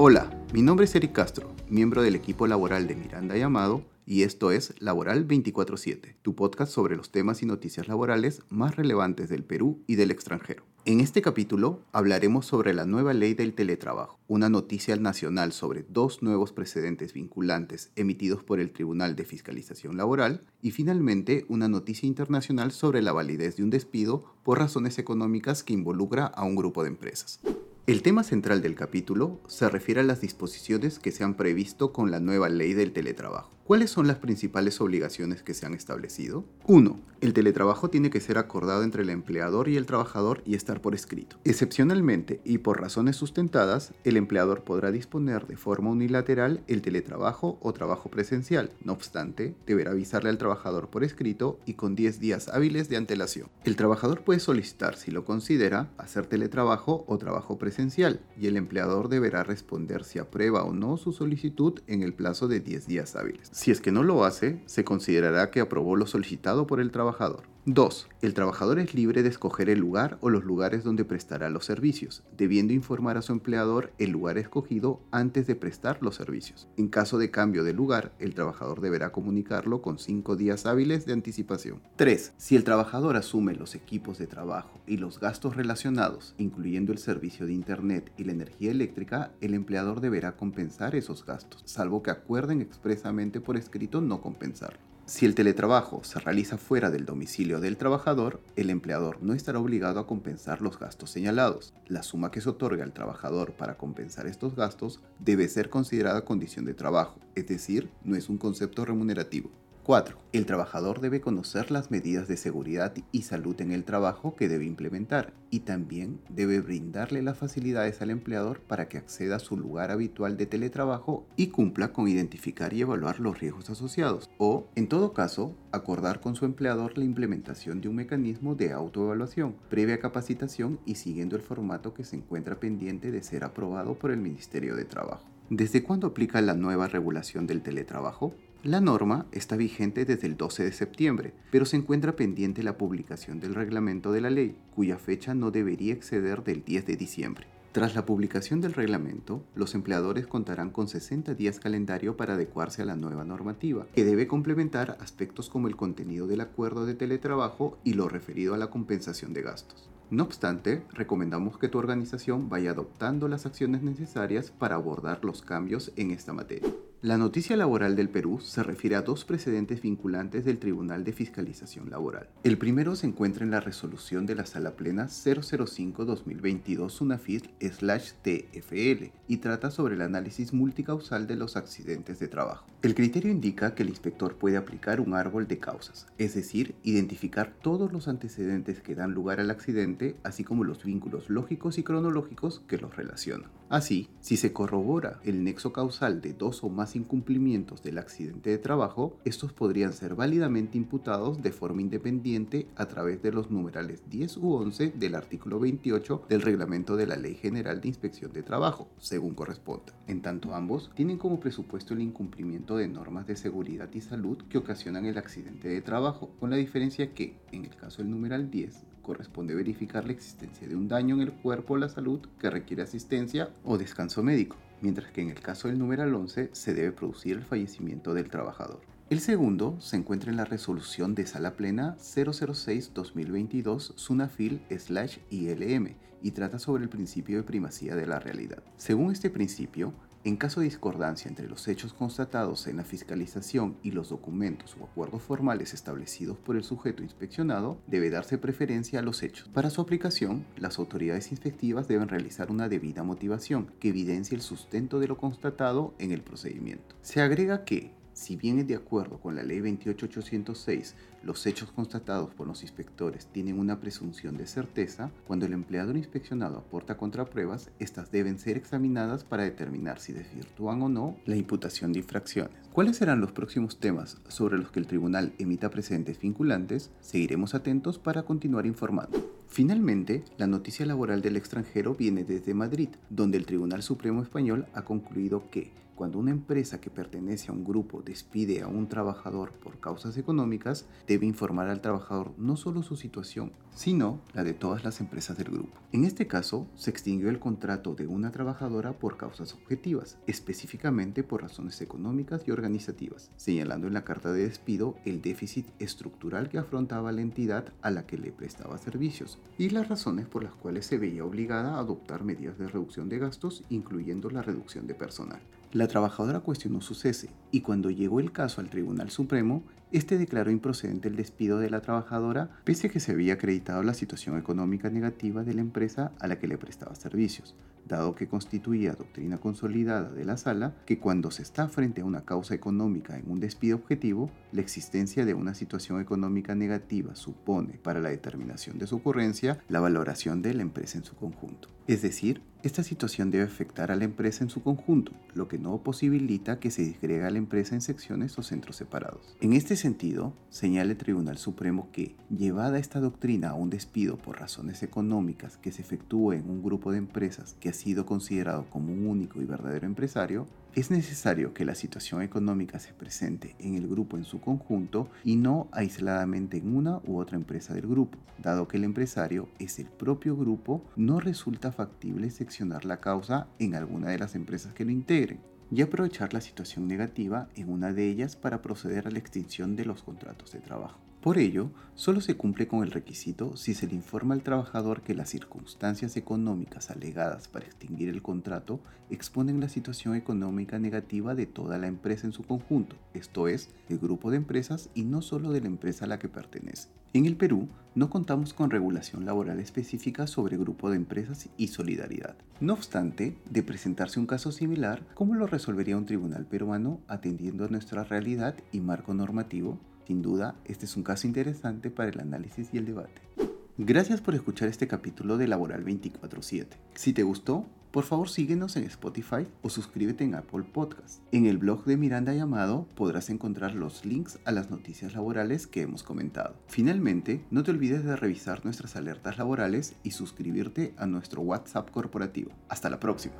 Hola, mi nombre es Eric Castro, miembro del equipo laboral de Miranda Llamado, y esto es Laboral 24-7, tu podcast sobre los temas y noticias laborales más relevantes del Perú y del extranjero. En este capítulo hablaremos sobre la nueva ley del teletrabajo, una noticia nacional sobre dos nuevos precedentes vinculantes emitidos por el Tribunal de Fiscalización Laboral y finalmente una noticia internacional sobre la validez de un despido por razones económicas que involucra a un grupo de empresas. El tema central del capítulo se refiere a las disposiciones que se han previsto con la nueva ley del teletrabajo. ¿Cuáles son las principales obligaciones que se han establecido? 1. El teletrabajo tiene que ser acordado entre el empleador y el trabajador y estar por escrito. Excepcionalmente y por razones sustentadas, el empleador podrá disponer de forma unilateral el teletrabajo o trabajo presencial. No obstante, deberá avisarle al trabajador por escrito y con 10 días hábiles de antelación. El trabajador puede solicitar, si lo considera, hacer teletrabajo o trabajo presencial y el empleador deberá responder si aprueba o no su solicitud en el plazo de 10 días hábiles. Si es que no lo hace, se considerará que aprobó lo solicitado por el trabajador. 2. El trabajador es libre de escoger el lugar o los lugares donde prestará los servicios, debiendo informar a su empleador el lugar escogido antes de prestar los servicios. En caso de cambio de lugar, el trabajador deberá comunicarlo con 5 días hábiles de anticipación. 3. Si el trabajador asume los equipos de trabajo y los gastos relacionados, incluyendo el servicio de Internet y la energía eléctrica, el empleador deberá compensar esos gastos, salvo que acuerden expresamente por escrito no compensarlo. Si el teletrabajo se realiza fuera del domicilio del trabajador, el empleador no estará obligado a compensar los gastos señalados. La suma que se otorga al trabajador para compensar estos gastos debe ser considerada condición de trabajo, es decir, no es un concepto remunerativo. 4. El trabajador debe conocer las medidas de seguridad y salud en el trabajo que debe implementar y también debe brindarle las facilidades al empleador para que acceda a su lugar habitual de teletrabajo y cumpla con identificar y evaluar los riesgos asociados o, en todo caso, acordar con su empleador la implementación de un mecanismo de autoevaluación previa capacitación y siguiendo el formato que se encuentra pendiente de ser aprobado por el Ministerio de Trabajo. ¿Desde cuándo aplica la nueva regulación del teletrabajo? La norma está vigente desde el 12 de septiembre, pero se encuentra pendiente la publicación del reglamento de la ley, cuya fecha no debería exceder del 10 de diciembre. Tras la publicación del reglamento, los empleadores contarán con 60 días calendario para adecuarse a la nueva normativa, que debe complementar aspectos como el contenido del acuerdo de teletrabajo y lo referido a la compensación de gastos. No obstante, recomendamos que tu organización vaya adoptando las acciones necesarias para abordar los cambios en esta materia. La noticia laboral del Perú se refiere a dos precedentes vinculantes del Tribunal de Fiscalización Laboral. El primero se encuentra en la resolución de la Sala Plena 005-2022 SUNAFIL-TFL y trata sobre el análisis multicausal de los accidentes de trabajo. El criterio indica que el inspector puede aplicar un árbol de causas, es decir, identificar todos los antecedentes que dan lugar al accidente, así como los vínculos lógicos y cronológicos que los relacionan. Así, si se corrobora el nexo causal de dos o más incumplimientos del accidente de trabajo, estos podrían ser válidamente imputados de forma independiente a través de los numerales 10 u 11 del artículo 28 del reglamento de la Ley General de Inspección de Trabajo, según corresponda. En tanto ambos tienen como presupuesto el incumplimiento de normas de seguridad y salud que ocasionan el accidente de trabajo, con la diferencia que, en el caso del numeral 10, corresponde verificar la existencia de un daño en el cuerpo o la salud que requiere asistencia o descanso médico mientras que en el caso del numeral 11 se debe producir el fallecimiento del trabajador. El segundo se encuentra en la resolución de sala plena 006-2022 SUNAFIL-ILM y trata sobre el principio de primacía de la realidad. Según este principio, en caso de discordancia entre los hechos constatados en la fiscalización y los documentos o acuerdos formales establecidos por el sujeto inspeccionado, debe darse preferencia a los hechos. Para su aplicación, las autoridades inspectivas deben realizar una debida motivación que evidencie el sustento de lo constatado en el procedimiento. Se agrega que, si bien es de acuerdo con la ley 28806, los hechos constatados por los inspectores tienen una presunción de certeza, cuando el empleador inspeccionado aporta contrapruebas, estas deben ser examinadas para determinar si desvirtúan o no la imputación de infracciones. ¿Cuáles serán los próximos temas sobre los que el tribunal emita presentes vinculantes? Seguiremos atentos para continuar informando. Finalmente, la noticia laboral del extranjero viene desde Madrid, donde el Tribunal Supremo Español ha concluido que cuando una empresa que pertenece a un grupo despide a un trabajador por causas económicas, debe informar al trabajador no solo su situación, sino la de todas las empresas del grupo. En este caso, se extinguió el contrato de una trabajadora por causas objetivas, específicamente por razones económicas y organizativas, señalando en la carta de despido el déficit estructural que afrontaba la entidad a la que le prestaba servicios y las razones por las cuales se veía obligada a adoptar medidas de reducción de gastos, incluyendo la reducción de personal. La trabajadora cuestionó su cese y cuando llegó el caso al Tribunal Supremo, este declaró improcedente el despido de la trabajadora pese a que se había acreditado la situación económica negativa de la empresa a la que le prestaba servicios, dado que constituía doctrina consolidada de la sala que cuando se está frente a una causa económica en un despido objetivo, la existencia de una situación económica negativa supone para la determinación de su ocurrencia la valoración de la empresa en su conjunto. Es decir, esta situación debe afectar a la empresa en su conjunto, lo que no posibilita que se disgrega a la empresa en secciones o centros separados. En este sentido, señala el Tribunal Supremo que, llevada esta doctrina a un despido por razones económicas que se efectúe en un grupo de empresas que ha sido considerado como un único y verdadero empresario, es necesario que la situación económica se presente en el grupo en su conjunto y no aisladamente en una u otra empresa del grupo. Dado que el empresario es el propio grupo, no resulta factible la causa en alguna de las empresas que lo integren y aprovechar la situación negativa en una de ellas para proceder a la extinción de los contratos de trabajo. Por ello, solo se cumple con el requisito si se le informa al trabajador que las circunstancias económicas alegadas para extinguir el contrato exponen la situación económica negativa de toda la empresa en su conjunto, esto es, el grupo de empresas y no solo de la empresa a la que pertenece. En el Perú no contamos con regulación laboral específica sobre grupo de empresas y solidaridad. No obstante, de presentarse un caso similar, ¿cómo lo resolvería un tribunal peruano atendiendo a nuestra realidad y marco normativo? Sin duda, este es un caso interesante para el análisis y el debate. Gracias por escuchar este capítulo de Laboral 24/7. Si te gustó, por favor síguenos en Spotify o suscríbete en Apple Podcast. En el blog de Miranda Llamado podrás encontrar los links a las noticias laborales que hemos comentado. Finalmente, no te olvides de revisar nuestras alertas laborales y suscribirte a nuestro WhatsApp corporativo. Hasta la próxima.